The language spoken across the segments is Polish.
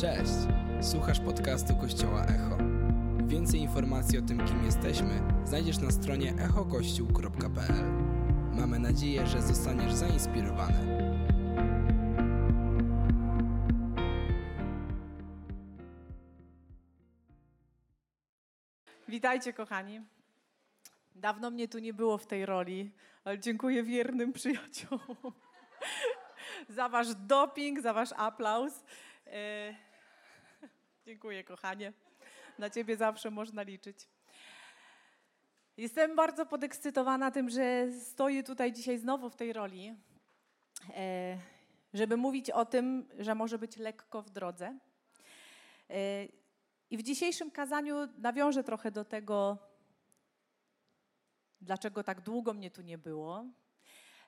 Cześć! Słuchasz podcastu Kościoła Echo. Więcej informacji o tym, kim jesteśmy, znajdziesz na stronie echokościół.pl. Mamy nadzieję, że zostaniesz zainspirowany. Witajcie, kochani. Dawno mnie tu nie było w tej roli, ale dziękuję wiernym przyjaciołom za wasz doping, za wasz aplauz. Dziękuję, kochanie. Na ciebie zawsze można liczyć. Jestem bardzo podekscytowana tym, że stoję tutaj dzisiaj znowu w tej roli, e, żeby mówić o tym, że może być lekko w drodze. E, I w dzisiejszym kazaniu nawiążę trochę do tego, dlaczego tak długo mnie tu nie było.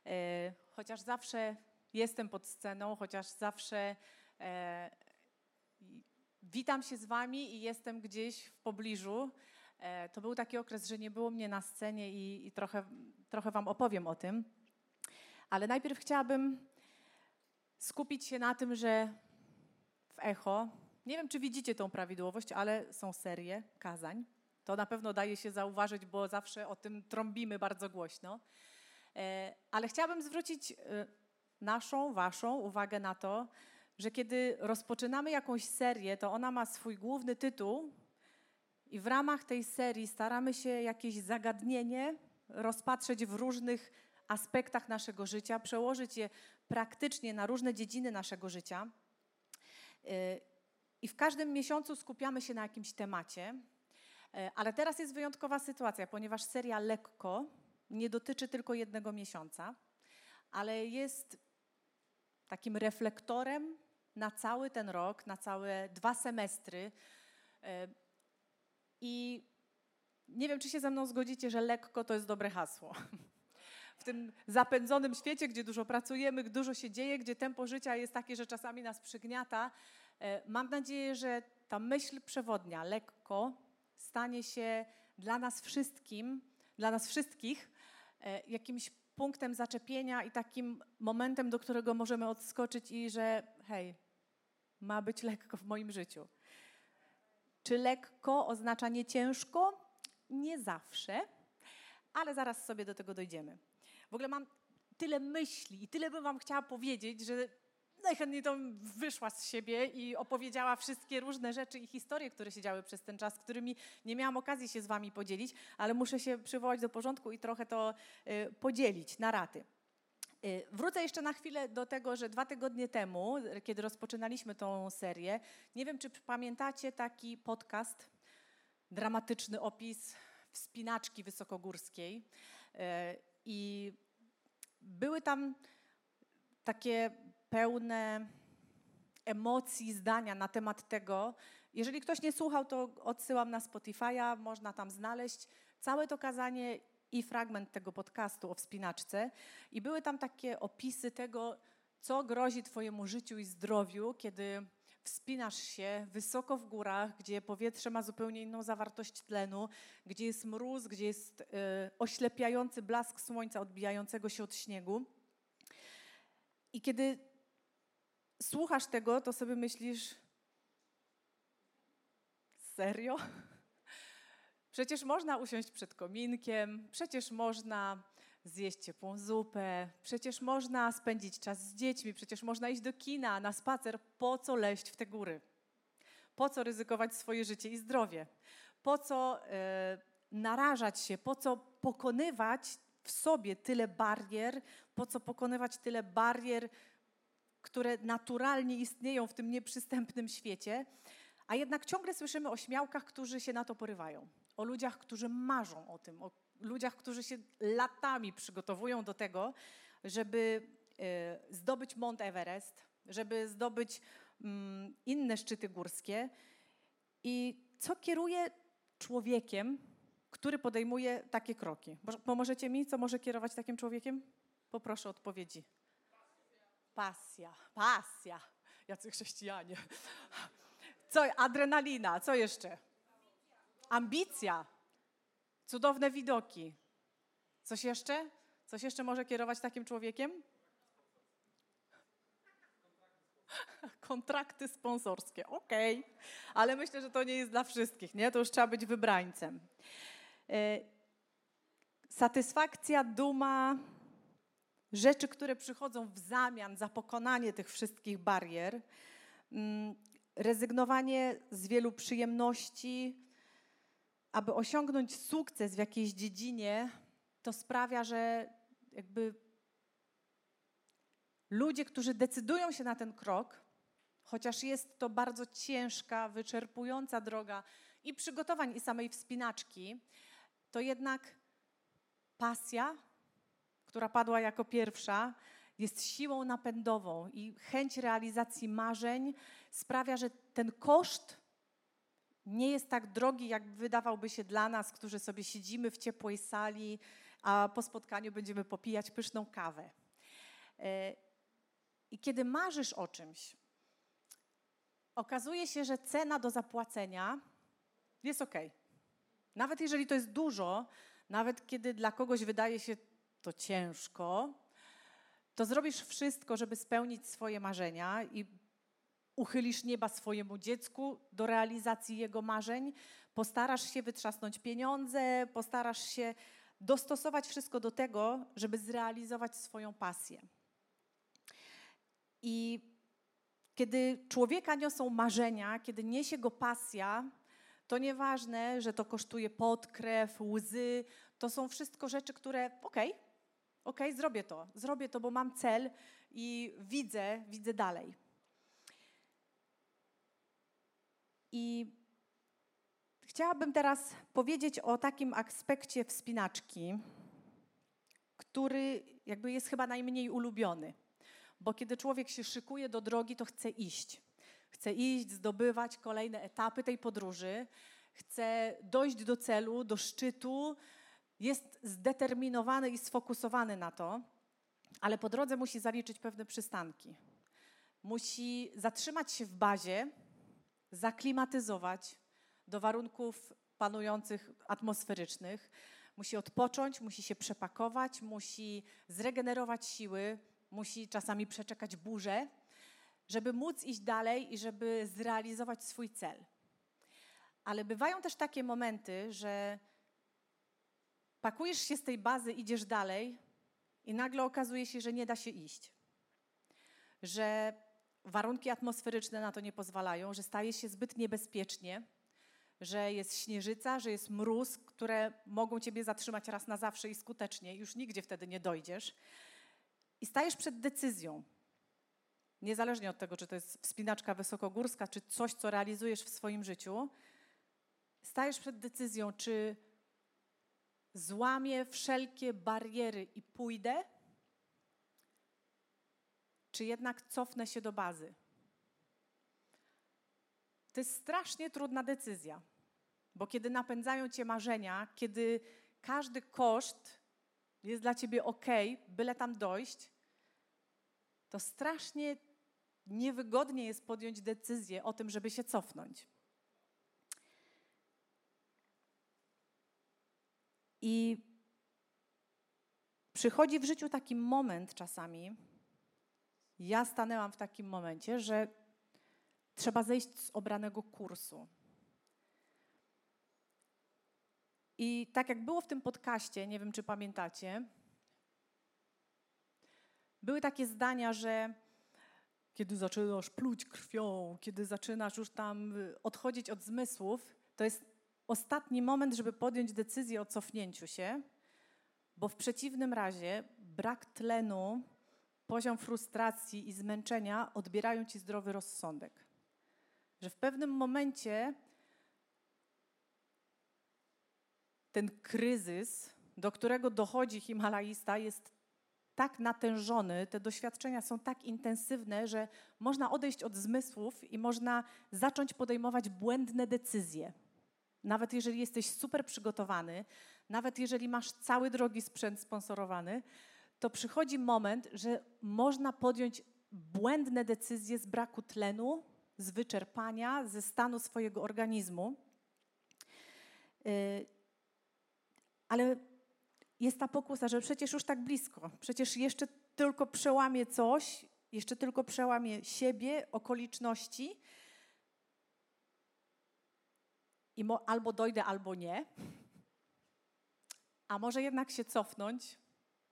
E, chociaż zawsze jestem pod sceną, chociaż zawsze witam się z Wami i jestem gdzieś w pobliżu. E, to był taki okres, że nie było mnie na scenie i, i trochę, trochę Wam opowiem o tym. Ale najpierw chciałabym skupić się na tym, że w Echo, nie wiem czy widzicie tą prawidłowość, ale są serie kazań. To na pewno daje się zauważyć, bo zawsze o tym trąbimy bardzo głośno. E, ale chciałabym zwrócić e, naszą, waszą uwagę na to, że kiedy rozpoczynamy jakąś serię, to ona ma swój główny tytuł i w ramach tej serii staramy się jakieś zagadnienie rozpatrzeć w różnych aspektach naszego życia, przełożyć je praktycznie na różne dziedziny naszego życia. I w każdym miesiącu skupiamy się na jakimś temacie. Ale teraz jest wyjątkowa sytuacja, ponieważ seria lekko nie dotyczy tylko jednego miesiąca, ale jest takim reflektorem na cały ten rok, na całe dwa semestry. E, I nie wiem, czy się ze mną zgodzicie, że lekko to jest dobre hasło. W tym zapędzonym świecie, gdzie dużo pracujemy, dużo się dzieje, gdzie tempo życia jest takie, że czasami nas przygniata, e, mam nadzieję, że ta myśl przewodnia, lekko, stanie się dla nas wszystkim, dla nas wszystkich e, jakimś punktem zaczepienia i takim momentem, do którego możemy odskoczyć i że hej, ma być lekko w moim życiu. Czy lekko oznacza nie ciężko? Nie zawsze, ale zaraz sobie do tego dojdziemy. W ogóle mam tyle myśli i tyle bym Wam chciała powiedzieć, że najchętniej to wyszła z siebie i opowiedziała wszystkie różne rzeczy i historie, które się działy przez ten czas, którymi nie miałam okazji się z Wami podzielić, ale muszę się przywołać do porządku i trochę to y, podzielić na raty. Y, wrócę jeszcze na chwilę do tego, że dwa tygodnie temu, kiedy rozpoczynaliśmy tą serię, nie wiem, czy pamiętacie taki podcast, dramatyczny opis wspinaczki wysokogórskiej. Y, I były tam takie pełne emocji, zdania na temat tego. Jeżeli ktoś nie słuchał, to odsyłam na Spotify'a, można tam znaleźć całe to kazanie i fragment tego podcastu o wspinaczce. I były tam takie opisy tego, co grozi Twojemu życiu i zdrowiu, kiedy wspinasz się wysoko w górach, gdzie powietrze ma zupełnie inną zawartość tlenu, gdzie jest mróz, gdzie jest y, oślepiający blask słońca odbijającego się od śniegu. I kiedy słuchasz tego, to sobie myślisz, serio? Przecież można usiąść przed kominkiem, przecież można zjeść ciepłą zupę, przecież można spędzić czas z dziećmi, przecież można iść do kina, na spacer. Po co leść w te góry? Po co ryzykować swoje życie i zdrowie? Po co e, narażać się? Po co pokonywać w sobie tyle barier? Po co pokonywać tyle barier które naturalnie istnieją w tym nieprzystępnym świecie, a jednak ciągle słyszymy o śmiałkach, którzy się na to porywają, o ludziach, którzy marzą o tym, o ludziach, którzy się latami przygotowują do tego, żeby e, zdobyć Mount Everest, żeby zdobyć mm, inne szczyty górskie. I co kieruje człowiekiem, który podejmuje takie kroki? Pomożecie mi, co może kierować takim człowiekiem? Poproszę odpowiedzi. Pasja, pasja. Jacy chrześcijanie. Co, adrenalina, co jeszcze? Ambicja. Cudowne widoki. Coś jeszcze? Coś jeszcze może kierować takim człowiekiem? kontrakty sponsorskie. Okej, okay. ale myślę, że to nie jest dla wszystkich, nie? To już trzeba być wybrańcem. E, satysfakcja, duma, rzeczy, które przychodzą w zamian za pokonanie tych wszystkich barier, mm, rezygnowanie z wielu przyjemności, aby osiągnąć sukces w jakiejś dziedzinie, to sprawia, że jakby ludzie, którzy decydują się na ten krok, chociaż jest to bardzo ciężka, wyczerpująca droga i przygotowań, i samej wspinaczki, to jednak pasja, która padła jako pierwsza, jest siłą napędową i chęć realizacji marzeń sprawia, że ten koszt nie jest tak drogi, jak wydawałby się dla nas, którzy sobie siedzimy w ciepłej sali, a po spotkaniu będziemy popijać pyszną kawę. E, I kiedy marzysz o czymś, okazuje się, że cena do zapłacenia jest ok. Nawet jeżeli to jest dużo, nawet kiedy dla kogoś wydaje się to ciężko, to zrobisz wszystko, żeby spełnić swoje marzenia i uchylisz nieba swojemu dziecku do realizacji jego marzeń, postarasz się wytrzasnąć pieniądze, postarasz się dostosować wszystko do tego, żeby zrealizować swoją pasję. I kiedy człowieka niosą marzenia, kiedy niesie go pasja, to nieważne, że to kosztuje pot, krew, łzy, to są wszystko rzeczy, które okej, okay, okay, zrobię to, zrobię to, bo mam cel i widzę, widzę dalej. I chciałabym teraz powiedzieć o takim aspekcie wspinaczki, który jakby jest chyba najmniej ulubiony. Bo kiedy człowiek się szykuje do drogi, to chce iść. Chce iść, zdobywać kolejne etapy tej podróży, chce dojść do celu, do szczytu, jest zdeterminowany i sfokusowany na to, ale po drodze musi zaliczyć pewne przystanki. Musi zatrzymać się w bazie, zaklimatyzować do warunków panujących atmosferycznych. Musi odpocząć, musi się przepakować, musi zregenerować siły, musi czasami przeczekać burzę, żeby móc iść dalej i żeby zrealizować swój cel. Ale bywają też takie momenty, że pakujesz się z tej bazy, idziesz dalej i nagle okazuje się, że nie da się iść. Że warunki atmosferyczne na to nie pozwalają, że staje się zbyt niebezpiecznie, że jest śnieżyca, że jest mróz, które mogą ciebie zatrzymać raz na zawsze i skutecznie, już nigdzie wtedy nie dojdziesz. I stajesz przed decyzją. Niezależnie od tego, czy to jest wspinaczka wysokogórska, czy coś, co realizujesz w swoim życiu, stajesz przed decyzją, czy złamię wszelkie bariery i pójdę, czy jednak cofnę się do bazy. To jest strasznie trudna decyzja, bo kiedy napędzają cię marzenia, kiedy każdy koszt jest dla ciebie ok, byle tam dojść, to strasznie niewygodnie jest podjąć decyzję o tym, żeby się cofnąć. I przychodzi w życiu taki moment czasami, ja stanęłam w takim momencie, że trzeba zejść z obranego kursu. I tak jak było w tym podcaście, nie wiem czy pamiętacie, były takie zdania, że kiedy zaczynasz pluć krwią, kiedy zaczynasz już tam odchodzić od zmysłów, to jest ostatni moment, żeby podjąć decyzję o cofnięciu się, bo w przeciwnym razie brak tlenu, poziom frustracji i zmęczenia odbierają ci zdrowy rozsądek. Że w pewnym momencie ten kryzys, do którego dochodzi Himalajista, jest tak natężony, te doświadczenia są tak intensywne, że można odejść od zmysłów i można zacząć podejmować błędne decyzje. Nawet jeżeli jesteś super przygotowany, nawet jeżeli masz cały drogi sprzęt sponsorowany, to przychodzi moment, że można podjąć błędne decyzje z braku tlenu, z wyczerpania, ze stanu swojego organizmu. Y, ale jest ta pokusa, że przecież już tak blisko, przecież jeszcze tylko przełamie coś jeszcze tylko przełamię siebie, okoliczności i mo- albo dojdę, albo nie. A może jednak się cofnąć,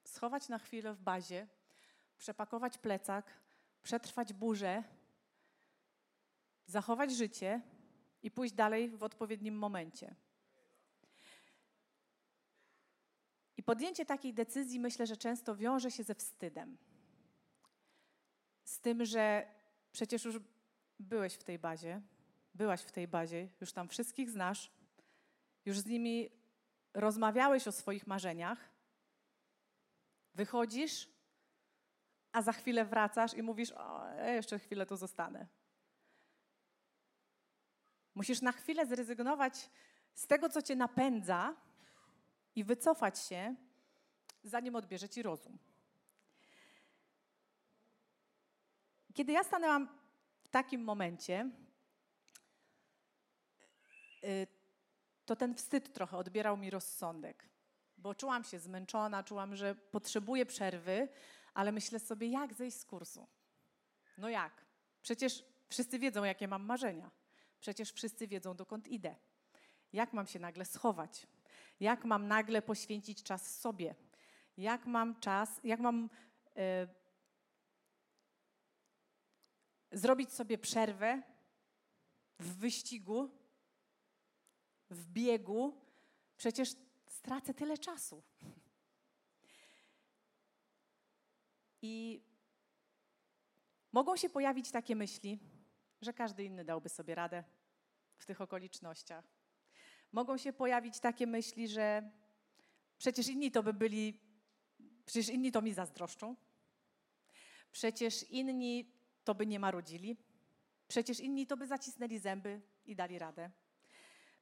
schować na chwilę w bazie, przepakować plecak, przetrwać burzę, zachować życie i pójść dalej w odpowiednim momencie. I podjęcie takiej decyzji myślę, że często wiąże się ze wstydem. Z tym, że przecież już byłeś w tej bazie, byłaś w tej bazie, już tam wszystkich znasz, już z nimi rozmawiałeś o swoich marzeniach, wychodzisz, a za chwilę wracasz i mówisz: O, ja jeszcze chwilę tu zostanę. Musisz na chwilę zrezygnować z tego, co cię napędza i wycofać się, zanim odbierze ci rozum. Kiedy ja stanęłam w takim momencie, to ten wstyd trochę odbierał mi rozsądek, bo czułam się zmęczona, czułam, że potrzebuję przerwy, ale myślę sobie, jak zejść z kursu? No jak? Przecież wszyscy wiedzą, jakie mam marzenia. Przecież wszyscy wiedzą, dokąd idę. Jak mam się nagle schować? Jak mam nagle poświęcić czas sobie? Jak mam czas, jak mam e, zrobić sobie przerwę w wyścigu, w biegu? Przecież stracę tyle czasu. I mogą się pojawić takie myśli, że każdy inny dałby sobie radę w tych okolicznościach. Mogą się pojawić takie myśli, że przecież inni to by byli, przecież inni to mi zazdroszczą, przecież inni to by nie marudzili, przecież inni to by zacisnęli zęby i dali radę.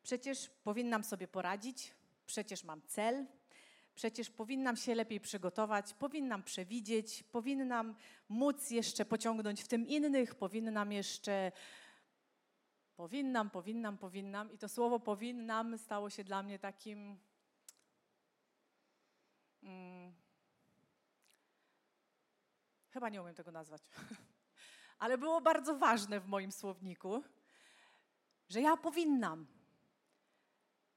Przecież powinnam sobie poradzić, przecież mam cel, przecież powinnam się lepiej przygotować, powinnam przewidzieć, powinnam móc jeszcze pociągnąć w tym innych, powinnam jeszcze. Powinnam, powinnam, powinnam. I to słowo powinnam stało się dla mnie takim. Hmm, chyba nie umiem tego nazwać, ale było bardzo ważne w moim słowniku, że ja powinnam,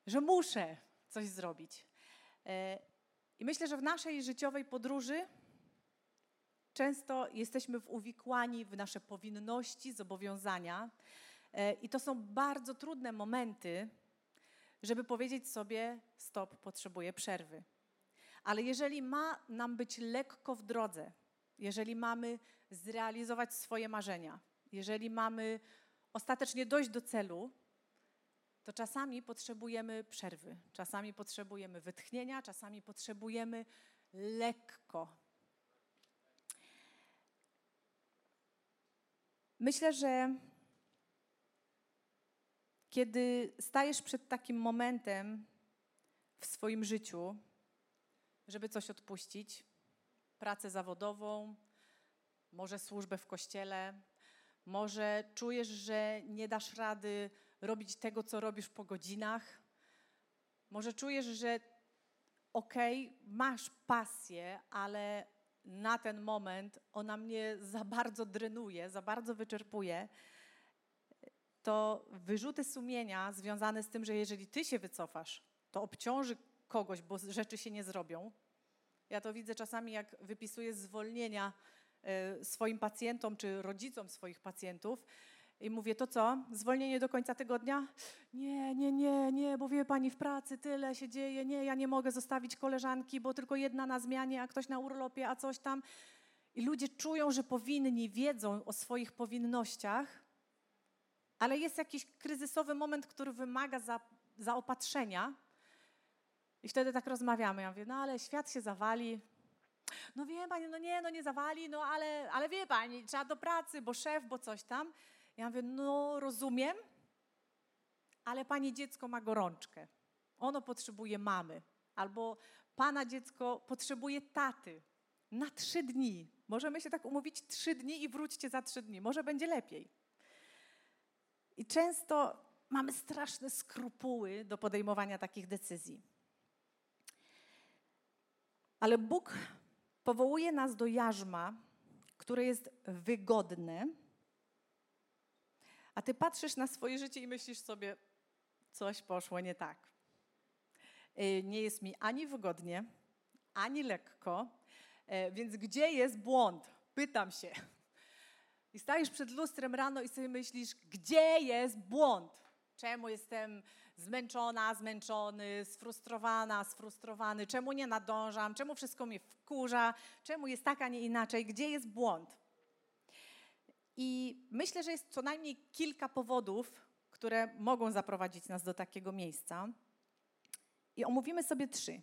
że muszę coś zrobić. E, i myślę, że w naszej życiowej podróży często jesteśmy uwikłani w nasze powinności, zobowiązania. E, I to są bardzo trudne momenty, żeby powiedzieć sobie: Stop, potrzebuję przerwy. Ale jeżeli ma nam być lekko w drodze, jeżeli mamy zrealizować swoje marzenia, jeżeli mamy ostatecznie dojść do celu, to czasami potrzebujemy przerwy, czasami potrzebujemy wytchnienia, czasami potrzebujemy lekko. Myślę, że kiedy stajesz przed takim momentem w swoim życiu, żeby coś odpuścić, pracę zawodową, może służbę w kościele, może czujesz, że nie dasz rady robić tego, co robisz po godzinach. Może czujesz, że okej, okay, masz pasję, ale na ten moment ona mnie za bardzo drenuje, za bardzo wyczerpuje. To wyrzuty sumienia związane z tym, że jeżeli ty się wycofasz, to obciąży kogoś, bo rzeczy się nie zrobią. Ja to widzę czasami, jak wypisuję zwolnienia e, swoim pacjentom czy rodzicom swoich pacjentów, i mówię, to co? Zwolnienie do końca tygodnia? Nie, nie, nie, nie, bo wie pani, w pracy tyle się dzieje. Nie, ja nie mogę zostawić koleżanki, bo tylko jedna na zmianie, a ktoś na urlopie, a coś tam. I ludzie czują, że powinni, wiedzą o swoich powinnościach, ale jest jakiś kryzysowy moment, który wymaga za, zaopatrzenia. I wtedy tak rozmawiamy. Ja mówię, no ale świat się zawali. No wie pani, no nie, no nie zawali, no ale, ale wie pani, trzeba do pracy, bo szef, bo coś tam. Ja mówię, no rozumiem, ale pani dziecko ma gorączkę. Ono potrzebuje mamy. Albo pana dziecko potrzebuje taty na trzy dni. Możemy się tak umówić trzy dni i wróćcie za trzy dni. Może będzie lepiej. I często mamy straszne skrupuły do podejmowania takich decyzji. Ale Bóg powołuje nas do jarzma, które jest wygodne, a ty patrzysz na swoje życie i myślisz sobie, coś poszło nie tak. Y, nie jest mi ani wygodnie, ani lekko, y, więc gdzie jest błąd? Pytam się. I stajesz przed lustrem rano i sobie myślisz, gdzie jest błąd? Czemu jestem zmęczona, zmęczony, sfrustrowana, sfrustrowany? Czemu nie nadążam? Czemu wszystko mnie wkurza? Czemu jest tak, a nie inaczej? Gdzie jest błąd? I myślę, że jest co najmniej kilka powodów, które mogą zaprowadzić nas do takiego miejsca. I omówimy sobie trzy.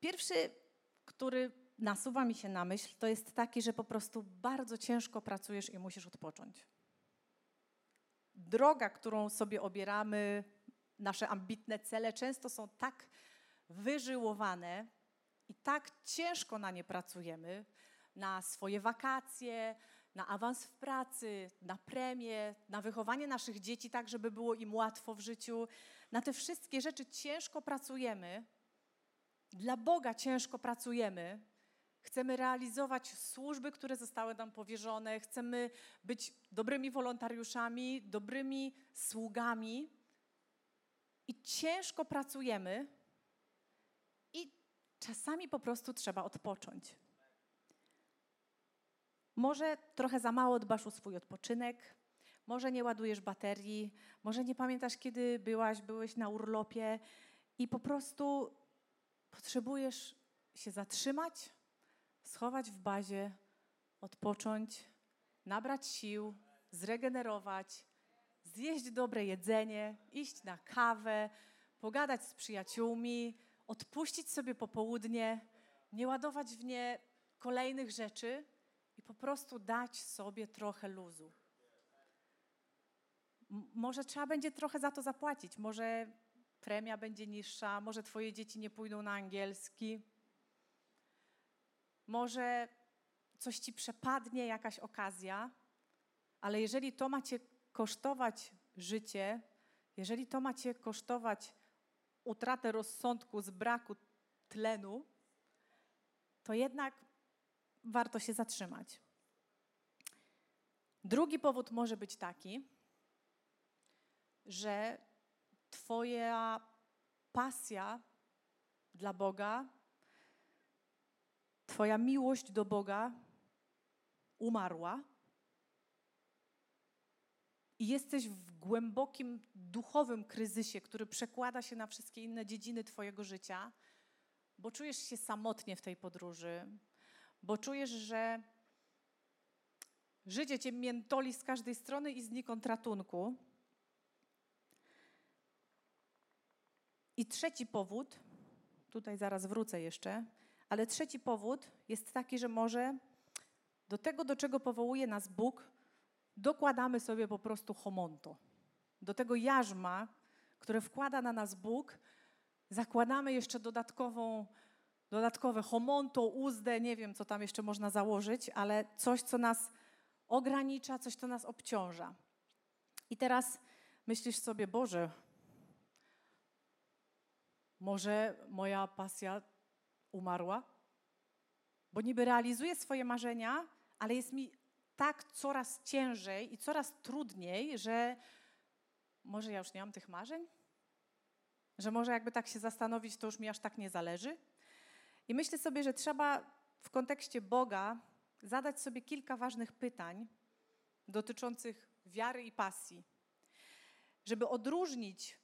Pierwszy, który nasuwa mi się na myśl, to jest taki, że po prostu bardzo ciężko pracujesz i musisz odpocząć. Droga, którą sobie obieramy, nasze ambitne cele często są tak wyżyłowane i tak ciężko na nie pracujemy, na swoje wakacje, na awans w pracy, na premię, na wychowanie naszych dzieci tak, żeby było im łatwo w życiu. Na te wszystkie rzeczy ciężko pracujemy. Dla Boga ciężko pracujemy. Chcemy realizować służby, które zostały nam powierzone, chcemy być dobrymi wolontariuszami, dobrymi sługami. I ciężko pracujemy, i czasami po prostu trzeba odpocząć. Może trochę za mało dbasz o swój odpoczynek, może nie ładujesz baterii, może nie pamiętasz, kiedy byłaś, byłeś na urlopie i po prostu potrzebujesz się zatrzymać, schować w bazie, odpocząć, nabrać sił, zregenerować, zjeść dobre jedzenie, iść na kawę, pogadać z przyjaciółmi, odpuścić sobie popołudnie, nie ładować w nie kolejnych rzeczy po prostu dać sobie trochę luzu. Może trzeba będzie trochę za to zapłacić, może premia będzie niższa, może twoje dzieci nie pójdą na angielski, może coś ci przepadnie, jakaś okazja, ale jeżeli to macie kosztować życie, jeżeli to macie kosztować utratę rozsądku z braku tlenu, to jednak warto się zatrzymać. Drugi powód może być taki, że Twoja pasja dla Boga, Twoja miłość do Boga umarła i jesteś w głębokim duchowym kryzysie, który przekłada się na wszystkie inne dziedziny Twojego życia, bo czujesz się samotnie w tej podróży, bo czujesz, że życie cię miętoli z każdej strony i znikąd ratunku. I trzeci powód, tutaj zaraz wrócę jeszcze, ale trzeci powód jest taki, że może do tego, do czego powołuje nas Bóg, dokładamy sobie po prostu homonto. Do tego jarzma, które wkłada na nas Bóg, zakładamy jeszcze dodatkową dodatkowe homonto, uzdę, nie wiem, co tam jeszcze można założyć, ale coś, co nas ogranicza, coś, co nas obciąża. I teraz myślisz sobie, Boże, może moja pasja umarła? Bo niby realizuję swoje marzenia, ale jest mi tak coraz ciężej i coraz trudniej, że może ja już nie mam tych marzeń? Że może jakby tak się zastanowić, to już mi aż tak nie zależy? I myślę sobie, że trzeba w kontekście Boga zadać sobie kilka ważnych pytań dotyczących wiary i pasji, żeby odróżnić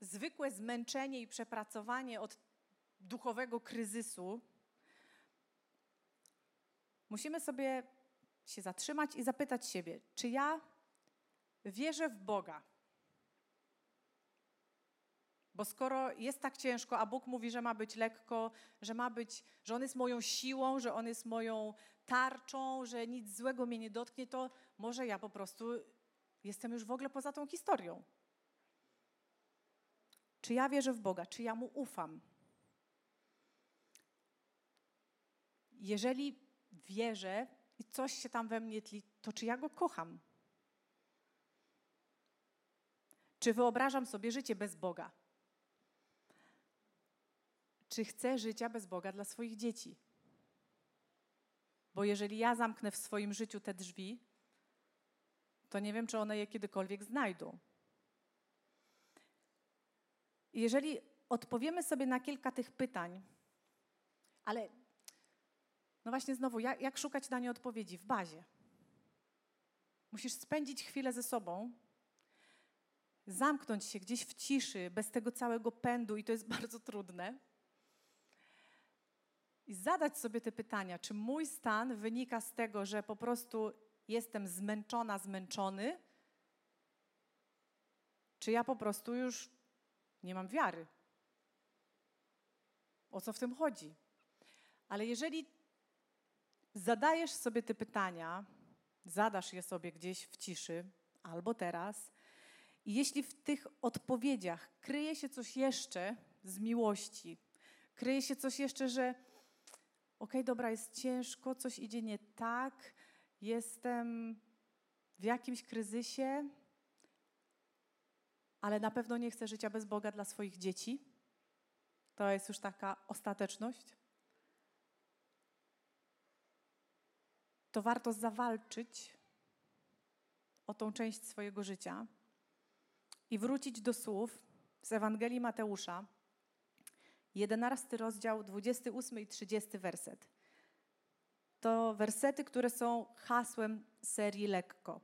zwykłe zmęczenie i przepracowanie od duchowego kryzysu. Musimy sobie się zatrzymać i zapytać siebie, czy ja wierzę w Boga? Bo skoro jest tak ciężko, a Bóg mówi, że ma być lekko, że ma być, że On jest moją siłą, że On jest moją tarczą, że nic złego mnie nie dotknie, to może ja po prostu jestem już w ogóle poza tą historią. Czy ja wierzę w Boga? Czy ja Mu ufam? Jeżeli wierzę i coś się tam we mnie tli, to czy ja Go kocham? Czy wyobrażam sobie życie bez Boga? Czy chcę życia bez Boga dla swoich dzieci? Bo jeżeli ja zamknę w swoim życiu te drzwi, to nie wiem, czy one je kiedykolwiek znajdą. Jeżeli odpowiemy sobie na kilka tych pytań, ale no właśnie znowu, jak, jak szukać na nie odpowiedzi? W bazie. Musisz spędzić chwilę ze sobą, zamknąć się gdzieś w ciszy, bez tego całego pędu, i to jest bardzo trudne. I zadać sobie te pytania, czy mój stan wynika z tego, że po prostu jestem zmęczona, zmęczony, czy ja po prostu już nie mam wiary. O co w tym chodzi? Ale jeżeli zadajesz sobie te pytania, zadasz je sobie gdzieś w ciszy albo teraz, i jeśli w tych odpowiedziach kryje się coś jeszcze z miłości, kryje się coś jeszcze, że okay, dobra, jest ciężko, coś idzie nie tak, jestem w jakimś kryzysie, ale na pewno nie chcę życia bez Boga dla swoich dzieci. To jest już taka ostateczność. To warto zawalczyć o tą część swojego życia i wrócić do słów z Ewangelii Mateusza, 11 rozdział, 28 i 30 werset. To wersety, które są hasłem serii Lekko.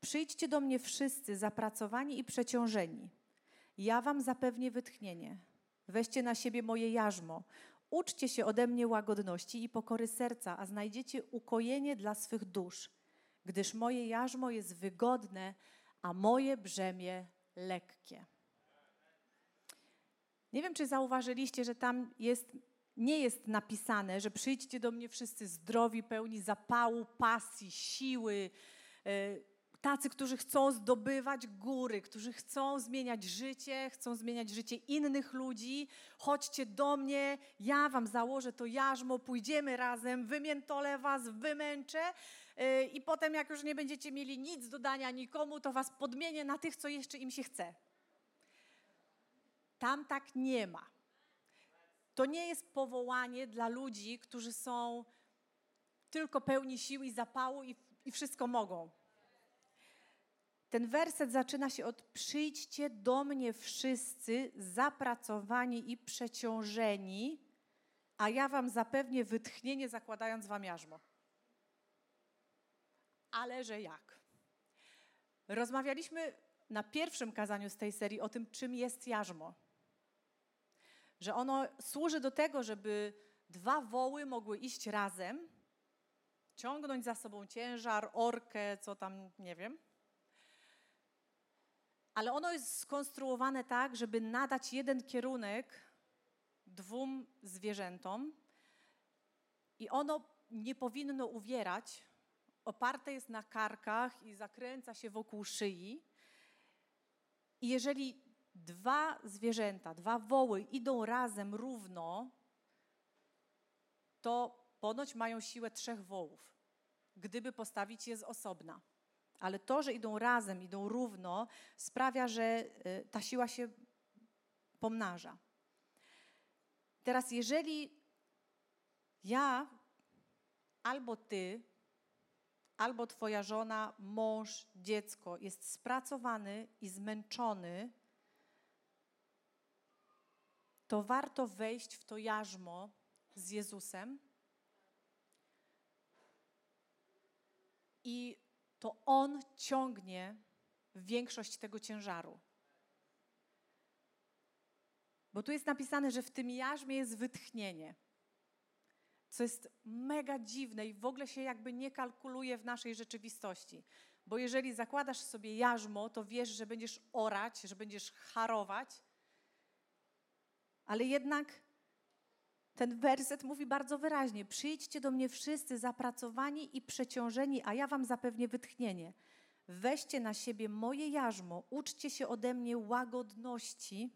Przyjdźcie do mnie wszyscy zapracowani i przeciążeni. Ja wam zapewnię wytchnienie. Weźcie na siebie moje jarzmo. Uczcie się ode mnie łagodności i pokory serca, a znajdziecie ukojenie dla swych dusz, gdyż moje jarzmo jest wygodne, a moje brzemię lekkie. Nie wiem, czy zauważyliście, że tam jest, nie jest napisane, że przyjdźcie do mnie wszyscy zdrowi, pełni zapału, pasji, siły, yy, tacy, którzy chcą zdobywać góry, którzy chcą zmieniać życie, chcą zmieniać życie innych ludzi. Chodźcie do mnie, ja wam założę to jarzmo, pójdziemy razem, wymiętolę was, wymęczę yy, i potem jak już nie będziecie mieli nic do dania nikomu, to was podmienię na tych, co jeszcze im się chce. Tam tak nie ma. To nie jest powołanie dla ludzi, którzy są tylko pełni sił i zapału i, i wszystko mogą. Ten werset zaczyna się od przyjdźcie do mnie wszyscy zapracowani i przeciążeni, a ja wam zapewnię wytchnienie, zakładając wam jarzmo. Ale że jak? Rozmawialiśmy na pierwszym kazaniu z tej serii o tym, czym jest jarzmo. Że ono służy do tego, żeby dwa woły mogły iść razem, ciągnąć za sobą ciężar, orkę, co tam, nie wiem ale ono jest skonstruowane tak, żeby nadać jeden kierunek dwóm zwierzętom i ono nie powinno uwierać. Oparte jest na karkach i zakręca się wokół szyi. I jeżeli dwa zwierzęta, dwa woły idą razem równo, to ponoć mają siłę trzech wołów, gdyby postawić je z osobna. Ale to, że idą razem, idą równo, sprawia, że y, ta siła się pomnaża. Teraz, jeżeli ja albo ty, albo twoja żona, mąż, dziecko jest spracowany i zmęczony, to warto wejść w to jarzmo z Jezusem i to On ciągnie większość tego ciężaru. Bo tu jest napisane, że w tym jarzmie jest wytchnienie. Co jest mega dziwne i w ogóle się jakby nie kalkuluje w naszej rzeczywistości. Bo jeżeli zakładasz sobie jarzmo, to wiesz, że będziesz orać, że będziesz harować, ale jednak ten werset mówi bardzo wyraźnie: Przyjdźcie do mnie wszyscy zapracowani i przeciążeni, a ja wam zapewnię wytchnienie. Weźcie na siebie moje jarzmo, uczcie się ode mnie łagodności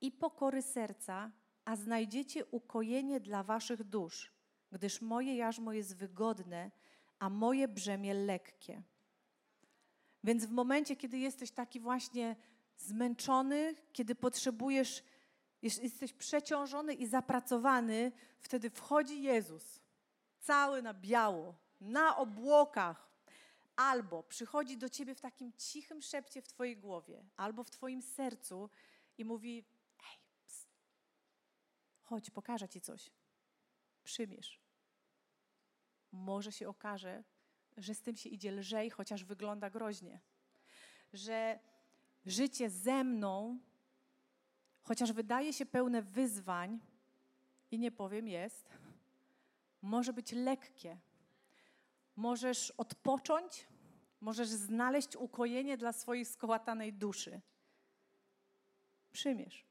i pokory serca, a znajdziecie ukojenie dla waszych dusz, gdyż moje jarzmo jest wygodne, a moje brzemię lekkie. Więc w momencie, kiedy jesteś taki właśnie zmęczony, kiedy potrzebujesz jeśli jesteś przeciążony i zapracowany, wtedy wchodzi Jezus cały na biało, na obłokach, albo przychodzi do ciebie w takim cichym szepcie w twojej głowie, albo w twoim sercu i mówi: Hej, pst, chodź, pokażę ci coś. Przymierz. Może się okaże, że z tym się idzie lżej, chociaż wygląda groźnie. Że życie ze mną, chociaż wydaje się pełne wyzwań, i nie powiem jest, może być lekkie. Możesz odpocząć, możesz znaleźć ukojenie dla swojej skołatanej duszy. Przymierz.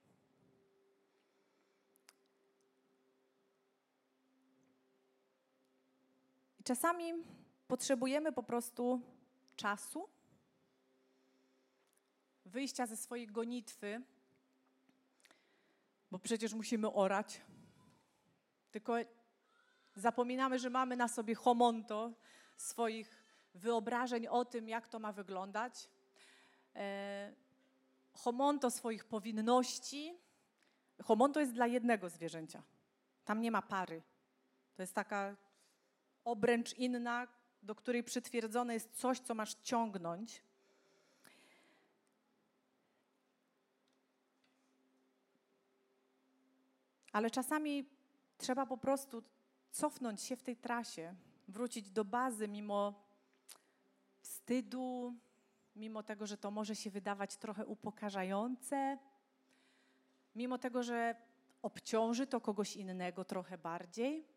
I czasami potrzebujemy po prostu czasu, wyjścia ze swojej gonitwy, bo przecież musimy orać. Tylko zapominamy, że mamy na sobie homonto swoich wyobrażeń o tym, jak to ma wyglądać, e, homonto swoich powinności. Homonto jest dla jednego zwierzęcia. Tam nie ma pary. To jest taka obręcz inna, do której przytwierdzone jest coś, co masz ciągnąć. Ale czasami trzeba po prostu cofnąć się w tej trasie, wrócić do bazy mimo wstydu, mimo tego, że to może się wydawać trochę upokarzające, mimo tego, że obciąży to kogoś innego trochę bardziej.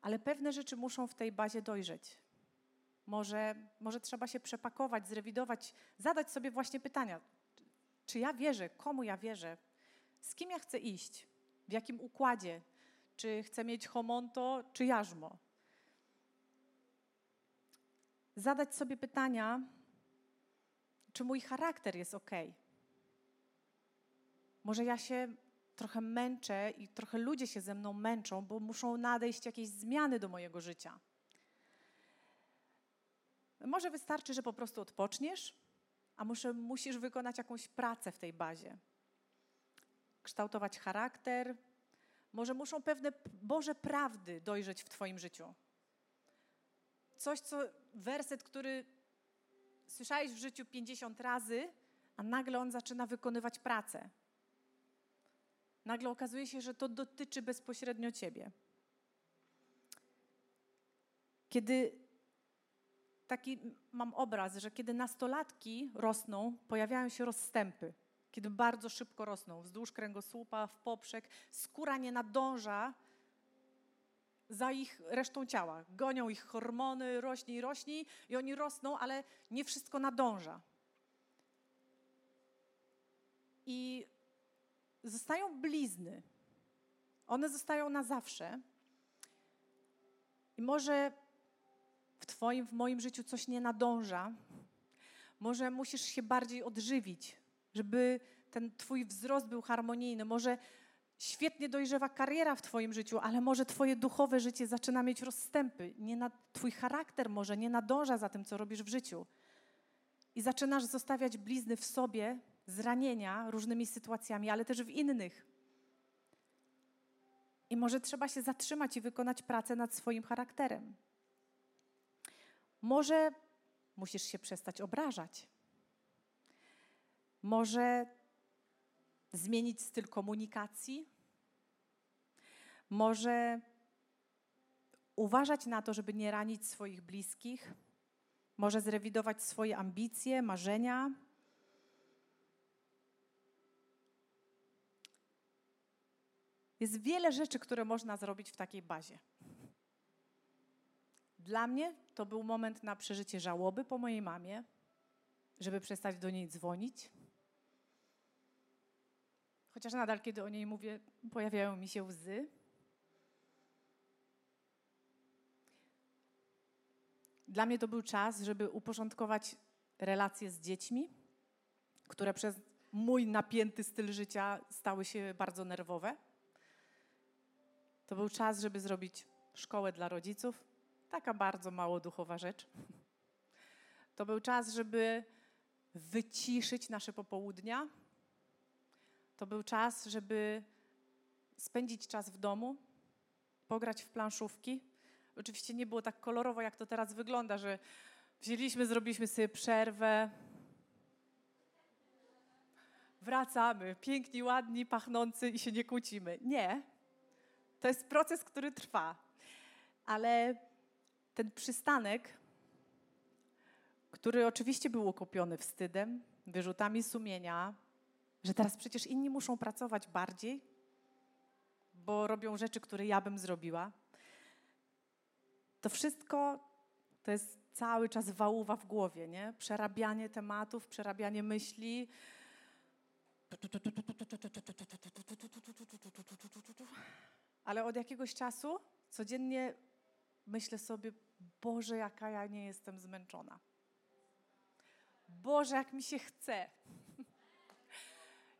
Ale pewne rzeczy muszą w tej bazie dojrzeć. Może, może trzeba się przepakować, zrewidować, zadać sobie właśnie pytania: czy ja wierzę, komu ja wierzę, z kim ja chcę iść, w jakim układzie, czy chcę mieć homonto, czy jarzmo. Zadać sobie pytania, czy mój charakter jest ok. Może ja się trochę męczę i trochę ludzie się ze mną męczą, bo muszą nadejść jakieś zmiany do mojego życia. Może wystarczy, że po prostu odpoczniesz, a muszę, musisz wykonać jakąś pracę w tej bazie. Kształtować charakter, może muszą pewne Boże prawdy dojrzeć w Twoim życiu. Coś, co werset, który słyszałeś w życiu 50 razy, a nagle on zaczyna wykonywać pracę. Nagle okazuje się, że to dotyczy bezpośrednio Ciebie. Kiedy taki mam obraz, że kiedy nastolatki rosną, pojawiają się rozstępy kiedy bardzo szybko rosną, wzdłuż kręgosłupa, w poprzek, skóra nie nadąża za ich resztą ciała. Gonią ich hormony, rośnie i rośnie i oni rosną, ale nie wszystko nadąża. I zostają blizny. One zostają na zawsze. I może w Twoim, w moim życiu coś nie nadąża. Może musisz się bardziej odżywić, żeby ten Twój wzrost był harmonijny. Może świetnie dojrzewa kariera w Twoim życiu, ale może Twoje duchowe życie zaczyna mieć rozstępy. Nie na, twój charakter może nie nadąża za tym, co robisz w życiu. I zaczynasz zostawiać blizny w sobie, zranienia różnymi sytuacjami, ale też w innych. I może trzeba się zatrzymać i wykonać pracę nad swoim charakterem. Może musisz się przestać obrażać. Może zmienić styl komunikacji, może uważać na to, żeby nie ranić swoich bliskich, może zrewidować swoje ambicje, marzenia. Jest wiele rzeczy, które można zrobić w takiej bazie. Dla mnie to był moment na przeżycie żałoby po mojej mamie, żeby przestać do niej dzwonić Chociaż nadal, kiedy o niej mówię, pojawiają mi się łzy. Dla mnie to był czas, żeby uporządkować relacje z dziećmi, które przez mój napięty styl życia stały się bardzo nerwowe. To był czas, żeby zrobić szkołę dla rodziców, taka bardzo mało duchowa rzecz. To był czas, żeby wyciszyć nasze popołudnia, to był czas, żeby spędzić czas w domu, pograć w planszówki. Oczywiście nie było tak kolorowo, jak to teraz wygląda, że wzięliśmy, zrobiliśmy sobie przerwę, wracamy, piękni, ładni, pachnący i się nie kłócimy. Nie. To jest proces, który trwa. Ale ten przystanek, który oczywiście był okupiony wstydem, wyrzutami sumienia, że teraz przecież inni muszą pracować bardziej, bo robią rzeczy, które ja bym zrobiła. To wszystko to jest cały czas wałuwa w głowie, nie? Przerabianie tematów, przerabianie myśli. Ale od jakiegoś czasu codziennie myślę sobie, Boże, jaka ja nie jestem zmęczona. Boże, jak mi się chce.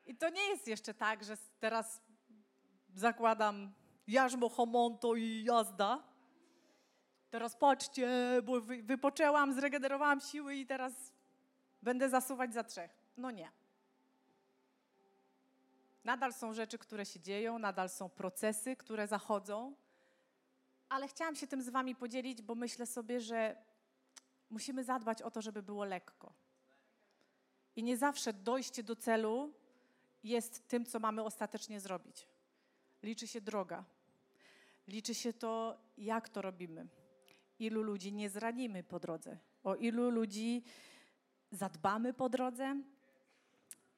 I to nie jest jeszcze tak, że teraz zakładam jarzmo, homonto i jazda. Teraz patrzcie, bo wypoczęłam, zregenerowałam siły i teraz będę zasuwać za trzech. No nie. Nadal są rzeczy, które się dzieją, nadal są procesy, które zachodzą, ale chciałam się tym z Wami podzielić, bo myślę sobie, że musimy zadbać o to, żeby było lekko. I nie zawsze dojście do celu jest tym, co mamy ostatecznie zrobić. Liczy się droga. Liczy się to, jak to robimy. Ilu ludzi nie zranimy po drodze. O ilu ludzi zadbamy po drodze.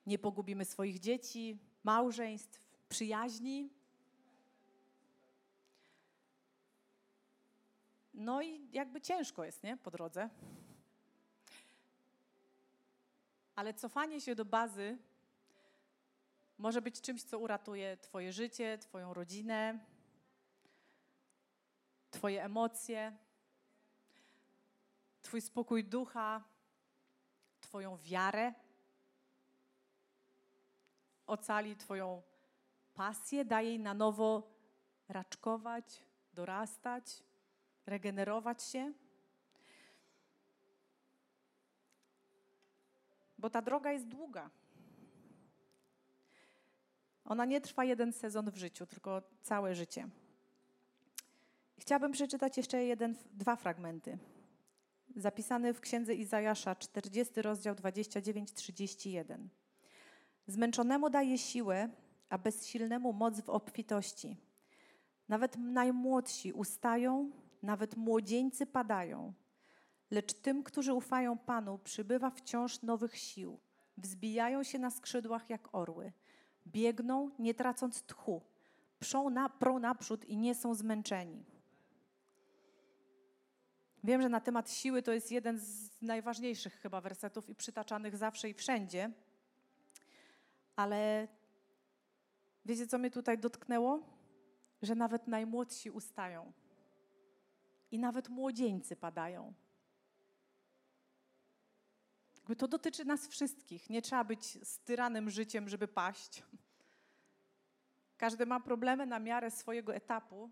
Nie pogubimy swoich dzieci, małżeństw, przyjaźni. No i jakby ciężko jest, nie? Po drodze. Ale cofanie się do bazy może być czymś, co uratuje Twoje życie, Twoją rodzinę, Twoje emocje, Twój spokój ducha, Twoją wiarę. Ocali Twoją pasję, daje jej na nowo raczkować, dorastać, regenerować się. Bo ta droga jest długa. Ona nie trwa jeden sezon w życiu, tylko całe życie. Chciałabym przeczytać jeszcze jeden, dwa fragmenty. Zapisany w księdze Izajasza, 40 rozdział 29-31. Zmęczonemu daje siłę, a bezsilnemu moc w obfitości. Nawet najmłodsi ustają, nawet młodzieńcy padają. Lecz tym, którzy ufają Panu, przybywa wciąż nowych sił. Wzbijają się na skrzydłach jak orły. Biegną, nie tracąc tchu. Przą na, prą naprzód i nie są zmęczeni. Wiem, że na temat siły to jest jeden z najważniejszych chyba wersetów i przytaczanych zawsze i wszędzie. Ale wiecie, co mnie tutaj dotknęło? Że nawet najmłodsi ustają. I nawet młodzieńcy padają. Jakby to dotyczy nas wszystkich. Nie trzeba być styranym życiem, żeby paść. Każdy ma problemy na miarę swojego etapu,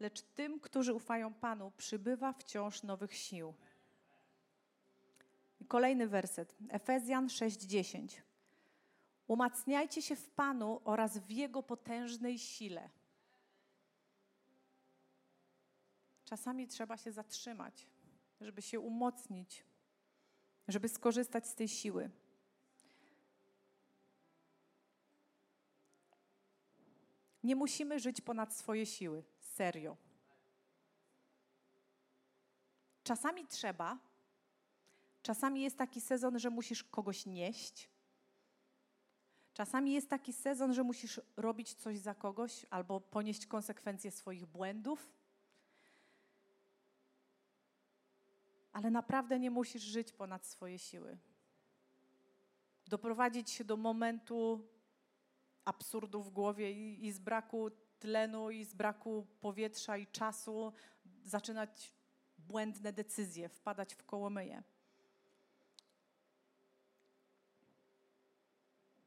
lecz tym, którzy ufają Panu, przybywa wciąż nowych sił. I kolejny werset, Efezjan 6:10. Umacniajcie się w Panu oraz w Jego potężnej sile. Czasami trzeba się zatrzymać żeby się umocnić, żeby skorzystać z tej siły. Nie musimy żyć ponad swoje siły, serio. Czasami trzeba, czasami jest taki sezon, że musisz kogoś nieść. Czasami jest taki sezon, że musisz robić coś za kogoś albo ponieść konsekwencje swoich błędów. Ale naprawdę nie musisz żyć ponad swoje siły. Doprowadzić się do momentu absurdu w głowie i, i z braku tlenu, i z braku powietrza i czasu zaczynać błędne decyzje, wpadać w kołomyje.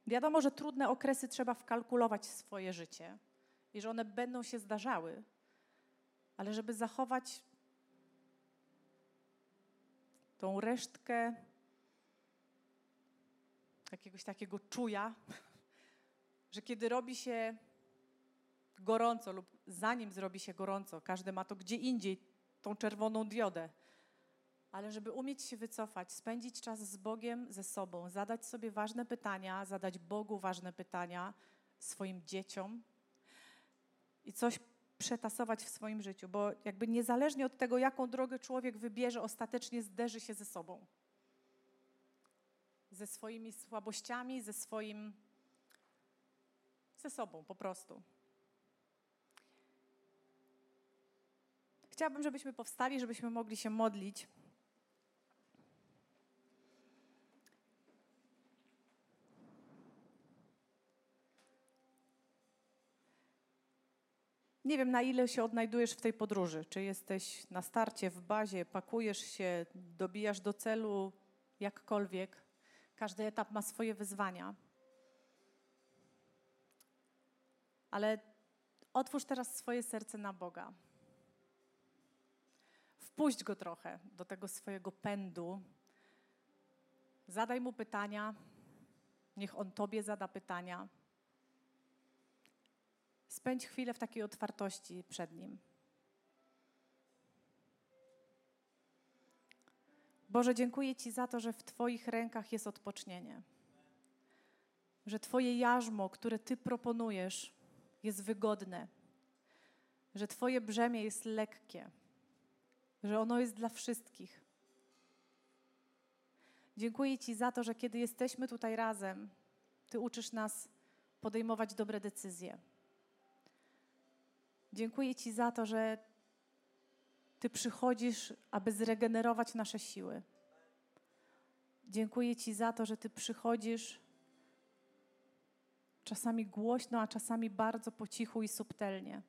Wiadomo, że trudne okresy trzeba wkalkulować w swoje życie i że one będą się zdarzały, ale żeby zachować tą resztkę jakiegoś takiego czuja, że kiedy robi się gorąco lub zanim zrobi się gorąco, każdy ma to gdzie indziej, tą czerwoną diodę. Ale żeby umieć się wycofać, spędzić czas z Bogiem, ze sobą, zadać sobie ważne pytania, zadać Bogu ważne pytania, swoim dzieciom i coś przetasować w swoim życiu, bo jakby niezależnie od tego, jaką drogę człowiek wybierze, ostatecznie zderzy się ze sobą. Ze swoimi słabościami, ze swoim. ze sobą po prostu. Chciałabym, żebyśmy powstali, żebyśmy mogli się modlić. Nie wiem, na ile się odnajdujesz w tej podróży. Czy jesteś na starcie, w bazie, pakujesz się, dobijasz do celu, jakkolwiek. Każdy etap ma swoje wyzwania. Ale otwórz teraz swoje serce na Boga. Wpuść go trochę do tego swojego pędu. Zadaj mu pytania. Niech on tobie zada pytania. Spędź chwilę w takiej otwartości przed Nim. Boże, dziękuję Ci za to, że w Twoich rękach jest odpocznienie. Że Twoje jarzmo, które Ty proponujesz, jest wygodne. Że Twoje brzemię jest lekkie. Że ono jest dla wszystkich. Dziękuję Ci za to, że kiedy jesteśmy tutaj razem, Ty uczysz nas podejmować dobre decyzje Dziękuję Ci za to, że Ty przychodzisz, aby zregenerować nasze siły. Dziękuję Ci za to, że Ty przychodzisz czasami głośno, a czasami bardzo po cichu i subtelnie.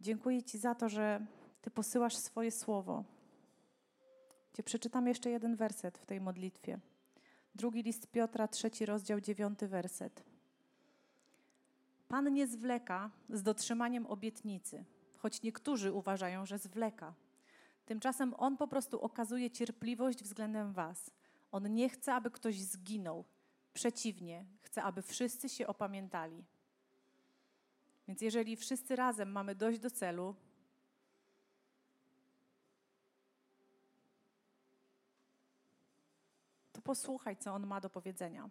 Dziękuję Ci za to, że Ty posyłasz swoje słowo. Gdzie przeczytam jeszcze jeden werset w tej modlitwie. Drugi list Piotra, trzeci rozdział, dziewiąty werset. Pan nie zwleka z dotrzymaniem obietnicy, choć niektórzy uważają, że zwleka. Tymczasem On po prostu okazuje cierpliwość względem Was. On nie chce, aby ktoś zginął. Przeciwnie, chce, aby wszyscy się opamiętali. Więc jeżeli wszyscy razem mamy dojść do celu, to posłuchaj, co On ma do powiedzenia.